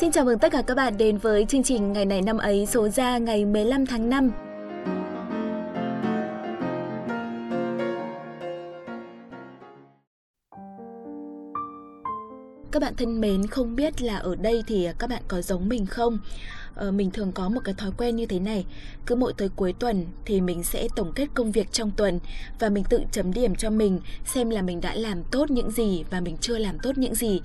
Xin chào mừng tất cả các bạn đến với chương trình Ngày này năm ấy số ra ngày 15 tháng 5. Các bạn thân mến, không biết là ở đây thì các bạn có giống mình không? Ờ, mình thường có một cái thói quen như thế này cứ mỗi tới cuối tuần thì mình sẽ tổng kết công việc trong tuần và mình tự chấm điểm cho mình xem là mình đã làm tốt những gì và mình chưa làm tốt những gì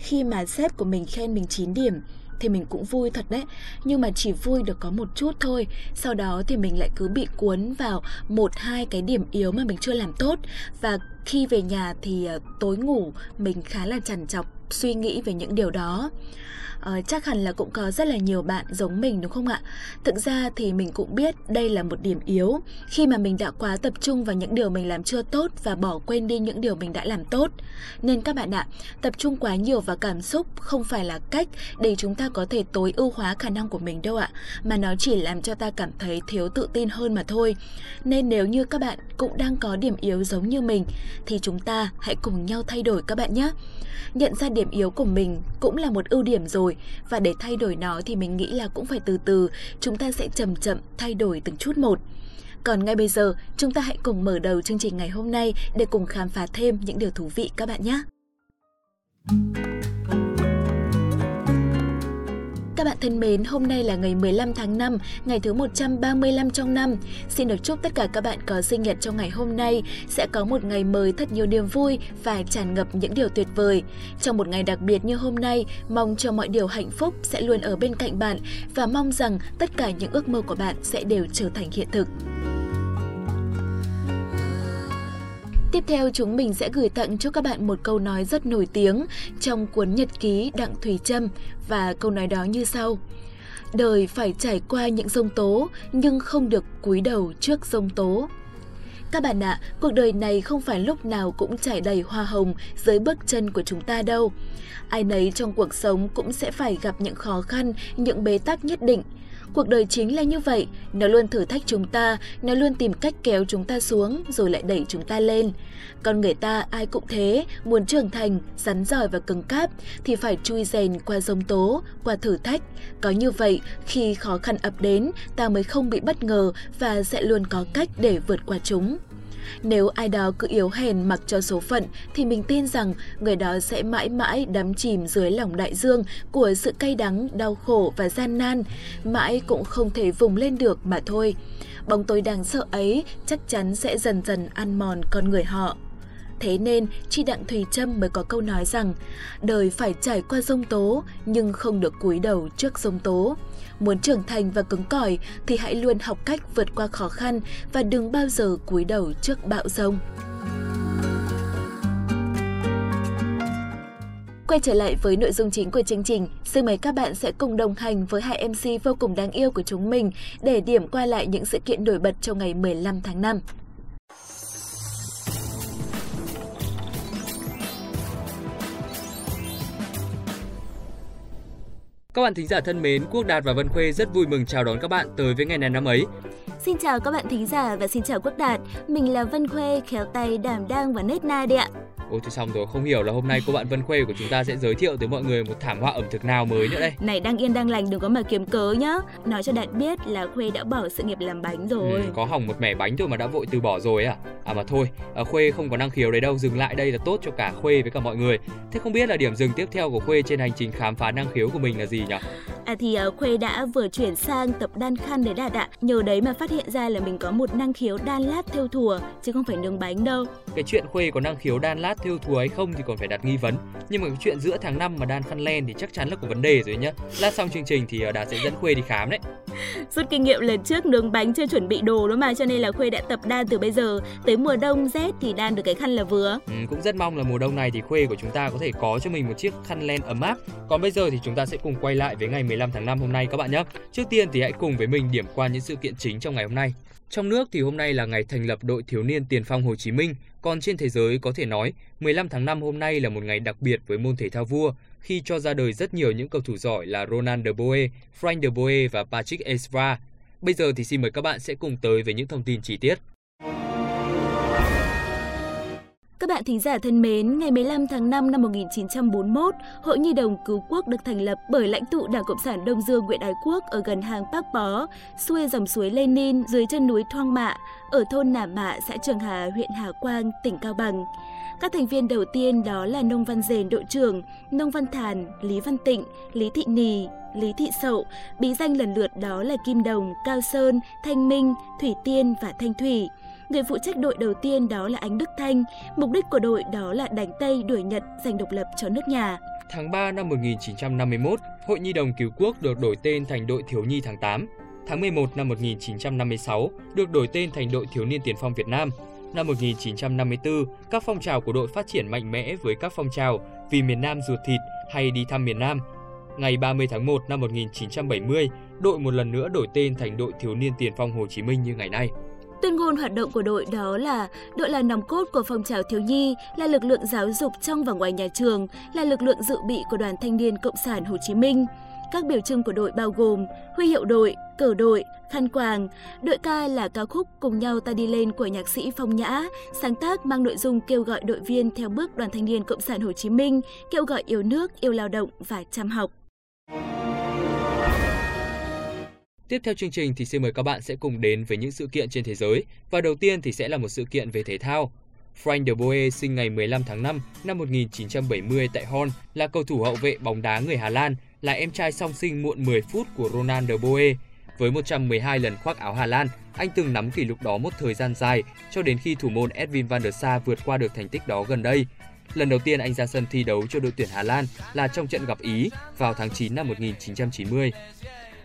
khi mà sếp của mình khen mình 9 điểm thì mình cũng vui thật đấy. Nhưng mà chỉ vui được có một chút thôi. Sau đó thì mình lại cứ bị cuốn vào một, hai cái điểm yếu mà mình chưa làm tốt. Và khi về nhà thì ờ, tối ngủ mình khá là chằn chọc suy nghĩ về những điều đó uh, chắc hẳn là cũng có rất là nhiều bạn giống mình đúng không ạ? Thực ra thì mình cũng biết đây là một điểm yếu khi mà mình đã quá tập trung vào những điều mình làm chưa tốt và bỏ quên đi những điều mình đã làm tốt. Nên các bạn ạ, tập trung quá nhiều vào cảm xúc không phải là cách để chúng ta có thể tối ưu hóa khả năng của mình đâu ạ, mà nó chỉ làm cho ta cảm thấy thiếu tự tin hơn mà thôi. Nên nếu như các bạn cũng đang có điểm yếu giống như mình thì chúng ta hãy cùng nhau thay đổi các bạn nhé. Nhận ra điểm yếu của mình cũng là một ưu điểm rồi và để thay đổi nó thì mình nghĩ là cũng phải từ từ, chúng ta sẽ chậm chậm thay đổi từng chút một. Còn ngay bây giờ, chúng ta hãy cùng mở đầu chương trình ngày hôm nay để cùng khám phá thêm những điều thú vị các bạn nhé. Các bạn thân mến, hôm nay là ngày 15 tháng 5, ngày thứ 135 trong năm. Xin được chúc tất cả các bạn có sinh nhật trong ngày hôm nay sẽ có một ngày mới thật nhiều niềm vui và tràn ngập những điều tuyệt vời. Trong một ngày đặc biệt như hôm nay, mong cho mọi điều hạnh phúc sẽ luôn ở bên cạnh bạn và mong rằng tất cả những ước mơ của bạn sẽ đều trở thành hiện thực. Tiếp theo chúng mình sẽ gửi tặng cho các bạn một câu nói rất nổi tiếng trong cuốn nhật ký Đặng Thủy Trâm và câu nói đó như sau. Đời phải trải qua những dông tố nhưng không được cúi đầu trước dông tố. Các bạn ạ, cuộc đời này không phải lúc nào cũng trải đầy hoa hồng dưới bước chân của chúng ta đâu. Ai nấy trong cuộc sống cũng sẽ phải gặp những khó khăn, những bế tắc nhất định – Cuộc đời chính là như vậy, nó luôn thử thách chúng ta, nó luôn tìm cách kéo chúng ta xuống rồi lại đẩy chúng ta lên. Con người ta ai cũng thế, muốn trưởng thành, rắn giỏi và cứng cáp thì phải chui rèn qua dông tố, qua thử thách. Có như vậy, khi khó khăn ập đến, ta mới không bị bất ngờ và sẽ luôn có cách để vượt qua chúng. Nếu ai đó cứ yếu hèn mặc cho số phận thì mình tin rằng người đó sẽ mãi mãi đắm chìm dưới lòng đại dương của sự cay đắng, đau khổ và gian nan, mãi cũng không thể vùng lên được mà thôi. Bóng tối đáng sợ ấy chắc chắn sẽ dần dần ăn mòn con người họ. Thế nên, chị Đặng Thùy Trâm mới có câu nói rằng đời phải trải qua dông tố nhưng không được cúi đầu trước dông tố. Muốn trưởng thành và cứng cỏi thì hãy luôn học cách vượt qua khó khăn và đừng bao giờ cúi đầu trước bão rông. Quay trở lại với nội dung chính của chương trình, xin mời các bạn sẽ cùng đồng hành với hai MC vô cùng đáng yêu của chúng mình để điểm qua lại những sự kiện nổi bật trong ngày 15 tháng 5. Các bạn thính giả thân mến, Quốc Đạt và Vân Khuê rất vui mừng chào đón các bạn tới với ngày này năm ấy. Xin chào các bạn thính giả và xin chào Quốc Đạt. Mình là Vân Khuê, khéo tay, đảm đang và nết na đấy ạ. Ôi thì xong rồi, không hiểu là hôm nay cô bạn Vân Khuê của chúng ta sẽ giới thiệu tới mọi người một thảm họa ẩm thực nào mới nữa đây. Này đang yên đang lành đừng có mà kiếm cớ nhá. Nói cho Đạt biết là Khuê đã bỏ sự nghiệp làm bánh rồi. Ừ, có hỏng một mẻ bánh thôi mà đã vội từ bỏ rồi à? À mà thôi, à, Khuê không có năng khiếu đấy đâu, dừng lại đây là tốt cho cả Khuê với cả mọi người. Thế không biết là điểm dừng tiếp theo của Khuê trên hành trình khám phá năng khiếu của mình là gì nhỉ? À thì uh, Khuê đã vừa chuyển sang tập đan khăn để Đạt ạ. Nhờ đấy mà phát hiện ra là mình có một năng khiếu đan lát theo thùa chứ không phải nướng bánh đâu. Cái chuyện Khuê có năng khiếu đan lát theo thùa hay không thì còn phải đặt nghi vấn. Nhưng mà cái chuyện giữa tháng 5 mà đan khăn len thì chắc chắn là có vấn đề rồi nhá. Lát xong chương trình thì ờ, đạt sẽ dẫn khuê đi khám đấy. Rút kinh nghiệm lần trước nướng bánh chưa chuẩn bị đồ đó mà cho nên là khuê đã tập đan từ bây giờ. Tới mùa đông rét thì đan được cái khăn là vừa. Ừ, cũng rất mong là mùa đông này thì khuê của chúng ta có thể có cho mình một chiếc khăn len ấm áp. Còn bây giờ thì chúng ta sẽ cùng quay lại với ngày 15 tháng 5 hôm nay các bạn nhé trước tiên thì hãy cùng với mình điểm qua những sự kiện chính trong ngày hôm nay trong nước thì hôm nay là ngày thành lập đội thiếu niên tiền phong Hồ Chí Minh, còn trên thế giới có thể nói 15 tháng 5 hôm nay là một ngày đặc biệt với môn thể thao vua khi cho ra đời rất nhiều những cầu thủ giỏi là Ronald de Boer, Frank de Boer và Patrick Evra. Bây giờ thì xin mời các bạn sẽ cùng tới với những thông tin chi tiết. Các bạn thính giả thân mến, ngày 15 tháng 5 năm 1941, Hội Nhi đồng Cứu Quốc được thành lập bởi lãnh tụ Đảng Cộng sản Đông Dương Nguyễn Ái Quốc ở gần hàng Bắc Bó, xuôi dòng suối Lenin dưới chân núi Thoang Mạ, ở thôn Nà Mạ, xã Trường Hà, huyện Hà Quang, tỉnh Cao Bằng. Các thành viên đầu tiên đó là Nông Văn Dền đội trưởng, Nông Văn Thàn, Lý Văn Tịnh, Lý Thị Nì, Lý Thị Sậu, bí danh lần lượt đó là Kim Đồng, Cao Sơn, Thanh Minh, Thủy Tiên và Thanh Thủy. Người phụ trách đội đầu tiên đó là Ánh Đức Thanh, mục đích của đội đó là đánh Tây đuổi Nhật giành độc lập cho nước nhà. Tháng 3 năm 1951, Hội Nhi đồng Cứu Quốc được đổi tên thành Đội Thiếu nhi tháng 8. Tháng 11 năm 1956 được đổi tên thành Đội Thiếu niên Tiền phong Việt Nam. Năm 1954, các phong trào của đội phát triển mạnh mẽ với các phong trào vì miền Nam ruột thịt hay đi thăm miền Nam. Ngày 30 tháng 1 năm 1970, đội một lần nữa đổi tên thành Đội Thiếu niên Tiền phong Hồ Chí Minh như ngày nay. Tuyên ngôn hoạt động của đội đó là đội là nòng cốt của phong trào thiếu nhi, là lực lượng giáo dục trong và ngoài nhà trường, là lực lượng dự bị của Đoàn Thanh niên Cộng sản Hồ Chí Minh. Các biểu trưng của đội bao gồm huy hiệu đội, cờ đội, khăn quàng. Đội ca là ca khúc Cùng nhau ta đi lên của nhạc sĩ Phong Nhã, sáng tác mang nội dung kêu gọi đội viên theo bước Đoàn Thanh niên Cộng sản Hồ Chí Minh, kêu gọi yêu nước, yêu lao động và chăm học. Tiếp theo chương trình thì xin mời các bạn sẽ cùng đến với những sự kiện trên thế giới và đầu tiên thì sẽ là một sự kiện về thể thao. Frank de Boer sinh ngày 15 tháng 5 năm 1970 tại Horn, là cầu thủ hậu vệ bóng đá người Hà Lan, là em trai song sinh muộn 10 phút của Ronald de Boer. Với 112 lần khoác áo Hà Lan, anh từng nắm kỷ lục đó một thời gian dài cho đến khi thủ môn Edwin van der Sar vượt qua được thành tích đó gần đây. Lần đầu tiên anh ra sân thi đấu cho đội tuyển Hà Lan là trong trận gặp Ý vào tháng 9 năm 1990.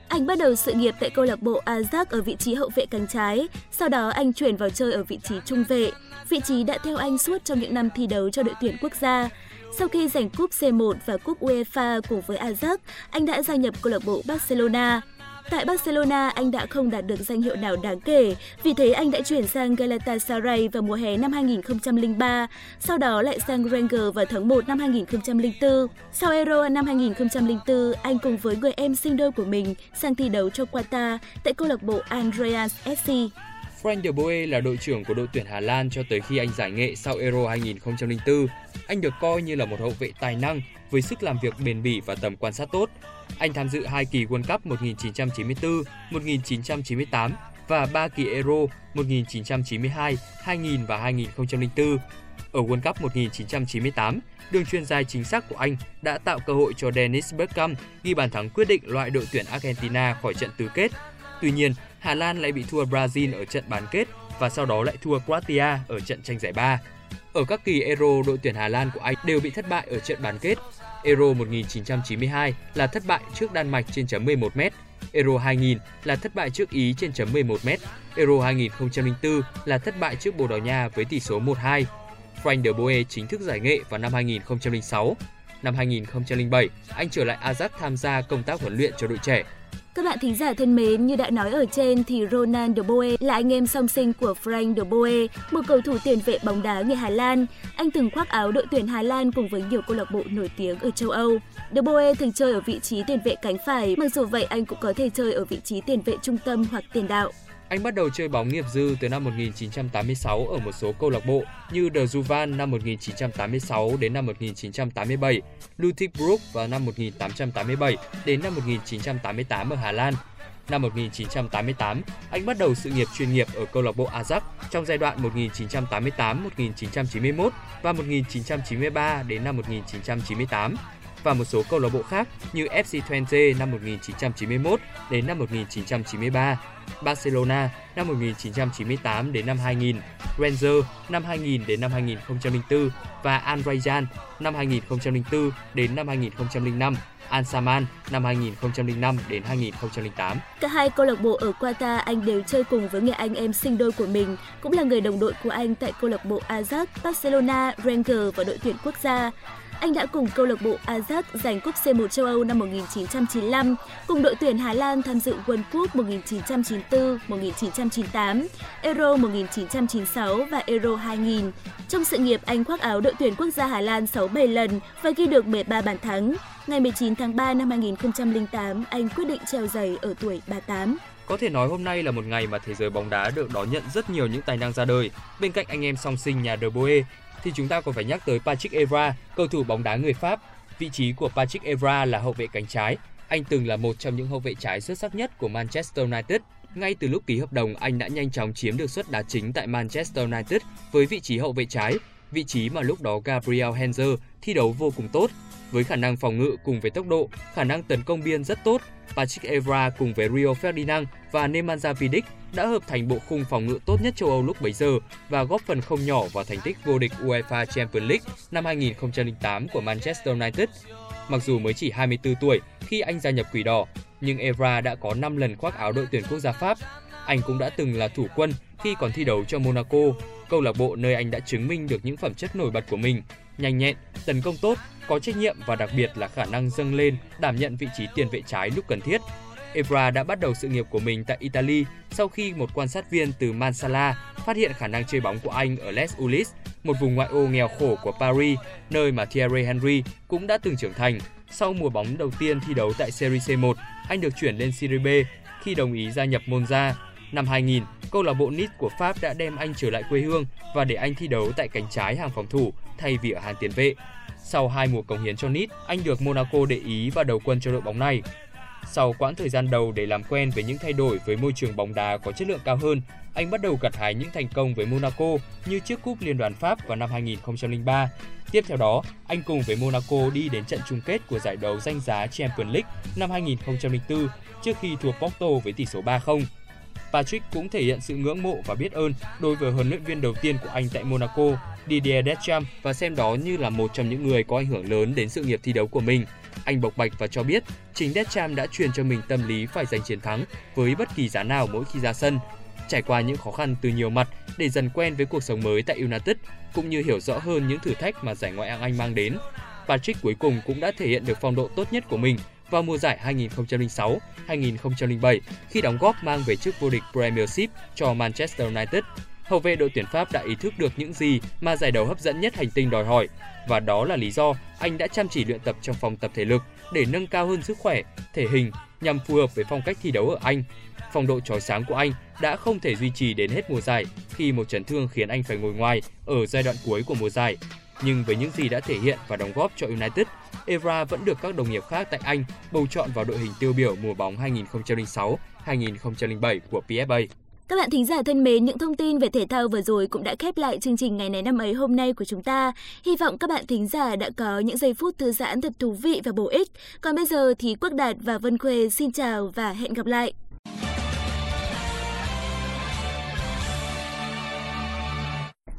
Anh bắt đầu sự nghiệp tại câu lạc bộ Ajax ở vị trí hậu vệ cánh trái, sau đó anh chuyển vào chơi ở vị trí trung vệ, vị trí đã theo anh suốt trong những năm thi đấu cho đội tuyển quốc gia. Sau khi giành cúp C1 và cúp UEFA cùng với Ajax, anh đã gia nhập câu lạc bộ Barcelona. Tại Barcelona, anh đã không đạt được danh hiệu nào đáng kể, vì thế anh đã chuyển sang Galatasaray vào mùa hè năm 2003, sau đó lại sang Rangers vào tháng 1 năm 2004. Sau Euro năm 2004, anh cùng với người em sinh đôi của mình sang thi đấu cho Qatar tại câu lạc bộ Andreas FC. Frank de Boer là đội trưởng của đội tuyển Hà Lan cho tới khi anh giải nghệ sau Euro 2004. Anh được coi như là một hậu vệ tài năng với sức làm việc bền bỉ và tầm quan sát tốt. Anh tham dự hai kỳ World Cup 1994, 1998 và 3 kỳ Euro 1992, 2000 và 2004. Ở World Cup 1998, đường truyền dài chính xác của anh đã tạo cơ hội cho Dennis Bergkamp ghi bàn thắng quyết định loại đội tuyển Argentina khỏi trận tứ kết. Tuy nhiên, Hà Lan lại bị thua Brazil ở trận bán kết và sau đó lại thua Croatia ở trận tranh giải ba. Ở các kỳ Euro, đội tuyển Hà Lan của Anh đều bị thất bại ở trận bán kết. Euro 1992 là thất bại trước Đan Mạch trên chấm 11m, Euro 2000 là thất bại trước Ý trên chấm 11m, Euro 2004 là thất bại trước Bồ Đào Nha với tỷ số 1-2. Frank de Boer chính thức giải nghệ vào năm 2006. Năm 2007, anh trở lại Ajax tham gia công tác huấn luyện cho đội trẻ. Các bạn thính giả thân mến, như đã nói ở trên thì Ronald de Boer là anh em song sinh của Frank de Boer, một cầu thủ tiền vệ bóng đá người Hà Lan. Anh từng khoác áo đội tuyển Hà Lan cùng với nhiều câu lạc bộ nổi tiếng ở châu Âu. De Boer thường chơi ở vị trí tiền vệ cánh phải, mặc dù vậy anh cũng có thể chơi ở vị trí tiền vệ trung tâm hoặc tiền đạo. Anh bắt đầu chơi bóng nghiệp dư từ năm 1986 ở một số câu lạc bộ như The Juvan năm 1986 đến năm 1987, Ludwigsburg vào năm 1887 đến năm 1988 ở Hà Lan. Năm 1988, anh bắt đầu sự nghiệp chuyên nghiệp ở câu lạc bộ Ajax trong giai đoạn 1988-1991 và 1993 đến năm 1998 và một số câu lạc bộ khác như FC Twente năm 1991 đến năm 1993, Barcelona năm 1998 đến năm 2000, Rangers năm 2000 đến năm 2004 và Al Rayyan năm 2004 đến năm 2005. Al Saman năm 2005 đến 2008. Cả hai câu lạc bộ ở Qatar anh đều chơi cùng với người anh em sinh đôi của mình, cũng là người đồng đội của anh tại câu lạc bộ Ajax, Barcelona, Rangers và đội tuyển quốc gia. Anh đã cùng câu lạc bộ Ajax giành cúp C1 châu Âu năm 1995, cùng đội tuyển Hà Lan tham dự World Cup 1994, 1998, Euro 1996 và Euro 2000. Trong sự nghiệp, anh khoác áo đội tuyển quốc gia Hà Lan 6-7 lần và ghi được 13 bàn thắng. Ngày 19 tháng 3 năm 2008, anh quyết định treo giày ở tuổi 38. Có thể nói hôm nay là một ngày mà thế giới bóng đá được đón nhận rất nhiều những tài năng ra đời. Bên cạnh anh em song sinh nhà De Boer thì chúng ta còn phải nhắc tới Patrick Evra, cầu thủ bóng đá người Pháp. Vị trí của Patrick Evra là hậu vệ cánh trái. Anh từng là một trong những hậu vệ trái xuất sắc nhất của Manchester United. Ngay từ lúc ký hợp đồng, anh đã nhanh chóng chiếm được suất đá chính tại Manchester United với vị trí hậu vệ trái, vị trí mà lúc đó Gabriel Henzer thi đấu vô cùng tốt. Với khả năng phòng ngự cùng với tốc độ, khả năng tấn công biên rất tốt, Patrick Evra cùng với Rio Ferdinand và Nemanja Vidic đã hợp thành bộ khung phòng ngự tốt nhất châu Âu lúc bấy giờ và góp phần không nhỏ vào thành tích vô địch UEFA Champions League năm 2008 của Manchester United. Mặc dù mới chỉ 24 tuổi khi anh gia nhập Quỷ Đỏ, nhưng Evra đã có 5 lần khoác áo đội tuyển quốc gia Pháp. Anh cũng đã từng là thủ quân khi còn thi đấu cho Monaco, câu lạc bộ nơi anh đã chứng minh được những phẩm chất nổi bật của mình, nhanh nhẹn, tấn công tốt, có trách nhiệm và đặc biệt là khả năng dâng lên, đảm nhận vị trí tiền vệ trái lúc cần thiết. Evra đã bắt đầu sự nghiệp của mình tại Italy sau khi một quan sát viên từ Mansala phát hiện khả năng chơi bóng của anh ở Les Ulis, một vùng ngoại ô nghèo khổ của Paris, nơi mà Thierry Henry cũng đã từng trưởng thành. Sau mùa bóng đầu tiên thi đấu tại Serie C1, anh được chuyển lên Serie B khi đồng ý gia nhập Monza. Năm 2000, câu lạc bộ Nice của Pháp đã đem anh trở lại quê hương và để anh thi đấu tại cánh trái hàng phòng thủ thay vì ở hàng tiền vệ. Sau hai mùa cống hiến cho Nice, anh được Monaco để ý và đầu quân cho đội bóng này. Sau quãng thời gian đầu để làm quen với những thay đổi với môi trường bóng đá có chất lượng cao hơn, anh bắt đầu gặt hái những thành công với Monaco như chiếc cúp Liên đoàn Pháp vào năm 2003. Tiếp theo đó, anh cùng với Monaco đi đến trận chung kết của giải đấu danh giá Champions League năm 2004 trước khi thua Porto với tỷ số 3-0. Patrick cũng thể hiện sự ngưỡng mộ và biết ơn đối với huấn luyện viên đầu tiên của anh tại Monaco, Didier Deschamps và xem đó như là một trong những người có ảnh hưởng lớn đến sự nghiệp thi đấu của mình. Anh bộc bạch và cho biết chính Deschamps đã truyền cho mình tâm lý phải giành chiến thắng với bất kỳ giá nào mỗi khi ra sân. Trải qua những khó khăn từ nhiều mặt để dần quen với cuộc sống mới tại United cũng như hiểu rõ hơn những thử thách mà giải Ngoại hạng Anh mang đến. Patrick cuối cùng cũng đã thể hiện được phong độ tốt nhất của mình vào mùa giải 2006-2007 khi đóng góp mang về chức vô địch Premiership cho Manchester United. Hậu vệ đội tuyển Pháp đã ý thức được những gì mà giải đấu hấp dẫn nhất hành tinh đòi hỏi và đó là lý do anh đã chăm chỉ luyện tập trong phòng tập thể lực để nâng cao hơn sức khỏe, thể hình nhằm phù hợp với phong cách thi đấu ở Anh. Phong độ chói sáng của anh đã không thể duy trì đến hết mùa giải khi một chấn thương khiến anh phải ngồi ngoài ở giai đoạn cuối của mùa giải. Nhưng với những gì đã thể hiện và đóng góp cho United, Evra vẫn được các đồng nghiệp khác tại Anh bầu chọn vào đội hình tiêu biểu mùa bóng 2006-2007 của PFA. Các bạn thính giả thân mến, những thông tin về thể thao vừa rồi cũng đã khép lại chương trình ngày này năm ấy hôm nay của chúng ta. Hy vọng các bạn thính giả đã có những giây phút thư giãn thật thú vị và bổ ích. Còn bây giờ thì Quốc Đạt và Vân Khuê xin chào và hẹn gặp lại.